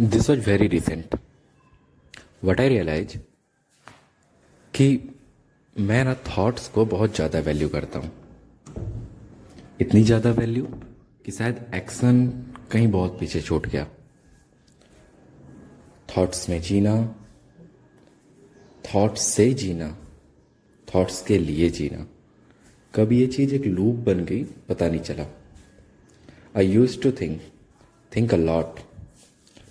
This was very recent what I realise कि मैं ना थॉट्स को बहुत ज़्यादा वैल्यू करता हूँ। इतनी ज़्यादा वैल्यू कि शायद एक्शन कहीं बहुत पीछे छूट गया। थॉट्स में जीना थॉट्स से जीना थॉट्स के लिए जीना। कब ये चीज़ एक लूप बन गई, पता नहीं चला। I used to think think a lot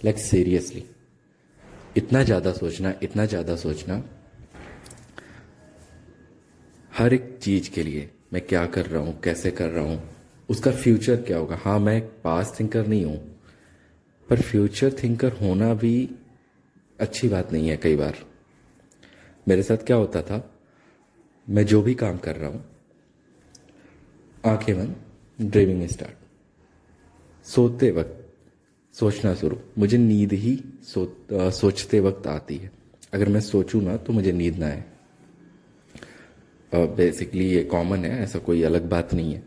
like seriously इतना ज़्यादा सोचना, इतना ज़्यादा सोचना, हर एक चीज़ के लिए मैं क्या कर रहा हूँ, कैसे कर रहा हूँ, उसका फ्यूचर क्या होगा? हाँ मैं एक पास थिंकर नहीं हूँ, पर फ्यूचर थिंकर होना भी अच्छी बात नहीं है कई बार। मेरे साथ क्या होता था, मैं जो भी काम कर रहा हूँ, आँखें बंद ड्रीमिंग स्टार्ट सोते वक्त सोचना शुरू। मुझे नींद ही सो आ, सोचते वक्त आती है। अगर मैं सोचूं ना तो मुझे नींद ना आए। बेसिकली ये कॉमन है ऐसा कोई अलग बात नहीं है।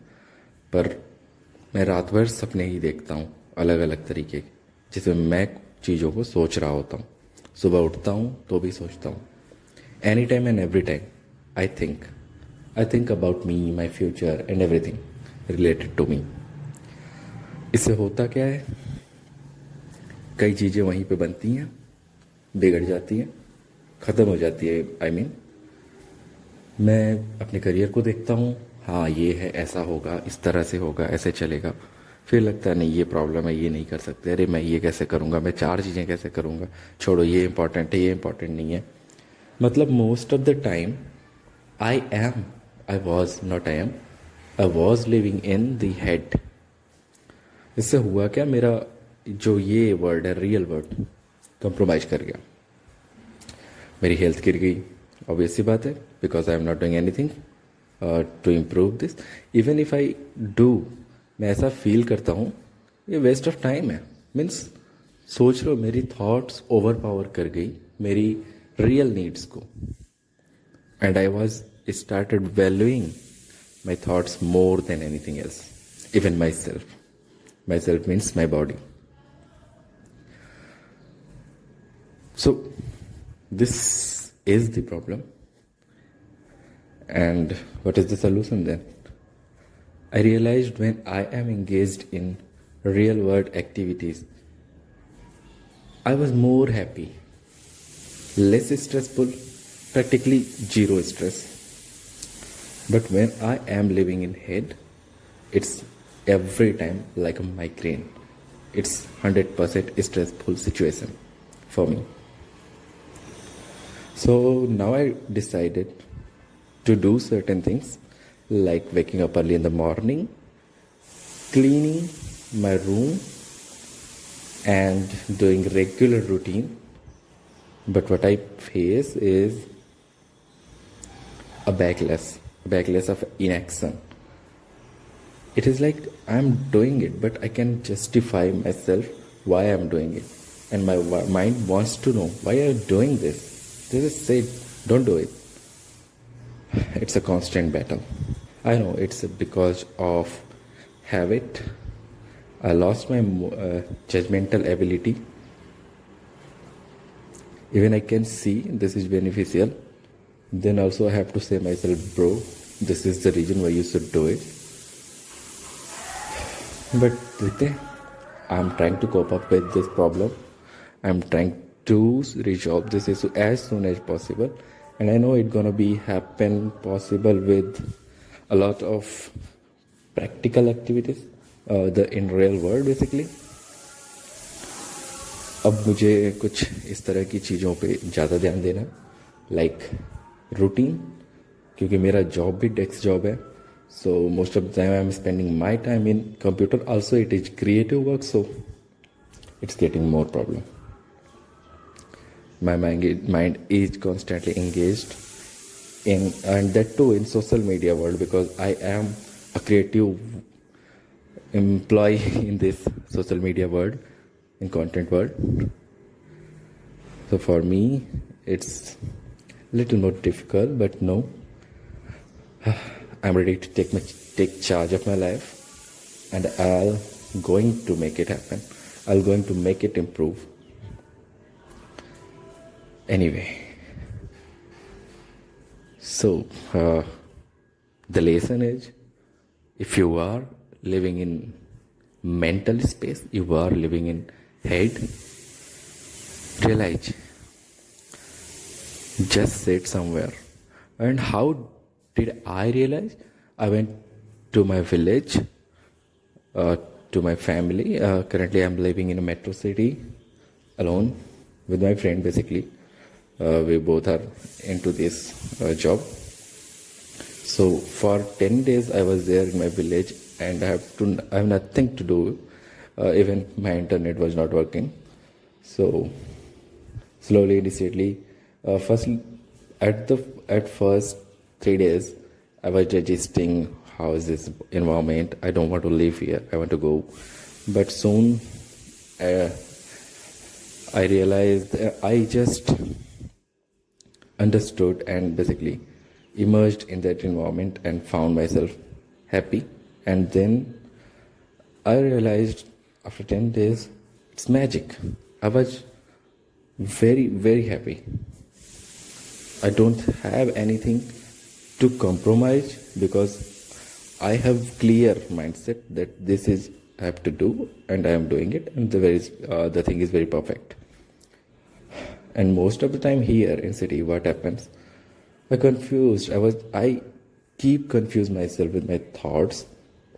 पर मैं रात भर सपने ही देखता हूँ अलग अलग तरीके के जिसमें मैं चीज़ों को सोच रहा होता हूँ। सुबह उठता हूँ तो भी सोचता हूँ। Any time and every time I think I think about me my future and everything related to me इससे होता क्या है? कई चीज़ें वहीं पे बनती हैं बिगड़ जाती हैं ख़त्म हो जाती है आई I मीन mean, मैं अपने करियर को देखता हूँ हाँ ये है ऐसा होगा इस तरह से होगा ऐसे चलेगा। फिर लगता है नहीं ये प्रॉब्लम है ये नहीं कर सकते। अरे मैं ये कैसे करूँगा? मैं चार चीज़ें कैसे करूँगा? छोड़ो ये इंपॉर्टेंट है ये इंपॉर्टेंट नहीं है। मतलब most of the time I am I was not I am I was living in the head इससे हुआ क्या मेरा जो ये वर्ड है रियल वर्ड कंप्रोमाइज कर गया। मेरी हेल्थ गिर गई ऑब्वियस सी बात है because I am not doing anything to improve this even if I do मैं ऐसा फील करता हूँ, ये वेस्ट ऑफ़ टाइम है। मीन्स सोच लो मेरी थॉट्स ओवर पावर कर गई, मेरी रियल नीड्स को। And I was started valuing my thoughts more than anything else even myself myself means my body So, this is the problem. And what is the solution then? I realized when I am engaged in real world activities, I was more happy, less stressful, practically zero stress. But when I am living in head, it's every time like a migraine. It's 100% stressful situation for me. So now I decided to do certain things like waking up early in the morning, cleaning my room, and doing regular routine. But what I face is a backlash, a backlash of inaction. It is like I'm doing it, but I can justify myself why I'm doing it. And my mind wants to know why you doing this? Just say, don't do it. It's a constant battle. I know it's because of habit. I lost my uh, judgmental ability. Even I can see this is beneficial. Then also I have to say myself, bro, this is the reason why you should do it. But I'm trying to cope up with this problem. I'm trying to resolve this issue as soon as possible and i know it's gonna be happen possible with a lot of practical activities uh, the in real world basically अब मुझे कुछ इस तरह की चीज़ों पे ज़्यादा ध्यान देना लाइक रूटीन क्योंकि मेरा जॉब भी डेस्क जॉब है so most of the time I am spending my time in computer also it is creative work so it's getting more problem my mind is constantly engaged in and that too in social media world because i am a creative employee in this social media world in content world. So for me it's a little more difficult but no. I'm ready to take my take charge of my life and i'll going to make it happen. I'll going to make it improve anyway. So uh, the lesson is if you are living in mental space you are living in head realize. Just sit somewhere. And how did i realize? I went to my village uh, to my family. Uh, currently i'm living in a metro city alone with my friend basically uh, we both are into this uh, job so for 10 days i was there in my village and I have to I have nothing to do. Uh, even my internet was not working. So slowly, initially, uh, first at the at first three days, I was digesting how is this environment. I don't want to live here. I want to go, but soon. Uh, I realized I just understood and basically emerged in that environment and found myself happy and then I realized after 10 days, it's magic. I was very, very happy. I don't have anything to compromise because I have clear mindset that this is I have to do and I am doing it and the very uh, the thing is very perfect. And most of the time here in city, what happens? I confused. I was I keep confuse myself with my thoughts.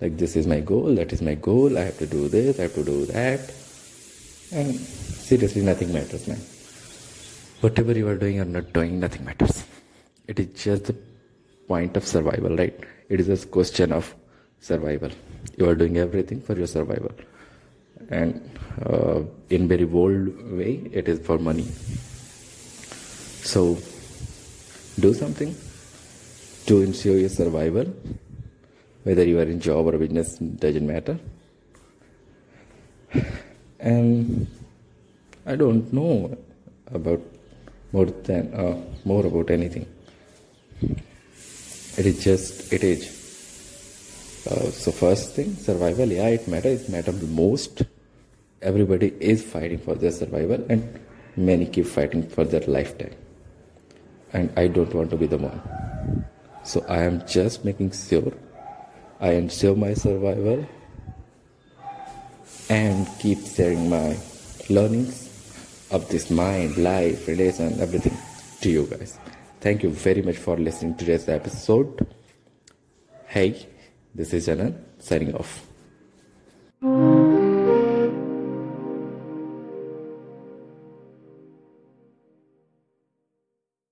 Like this is my goal that is my goal i have to do this i have to do that. And seriously nothing matters man. Whatever you are doing or not doing nothing matters. It is just the point of survival right? It is a question of survival. You are doing everything for your survival. And uh, in very bold way it is for money so do something to ensure your survival whether you are in job or business doesn't matter. And i don't know about more than uh, more about anything. It is just it is. Uh, so first thing survival. Yeah it matters it matters the most. Everybody is fighting for their survival and many keep fighting for their lifetime and i don't want to be the one so i am just making sure I ensure my survival and keep sharing my learnings of this mind, life, relation, everything to you guys. Thank you very much for listening to today's episode. Hey, this is Janan signing off.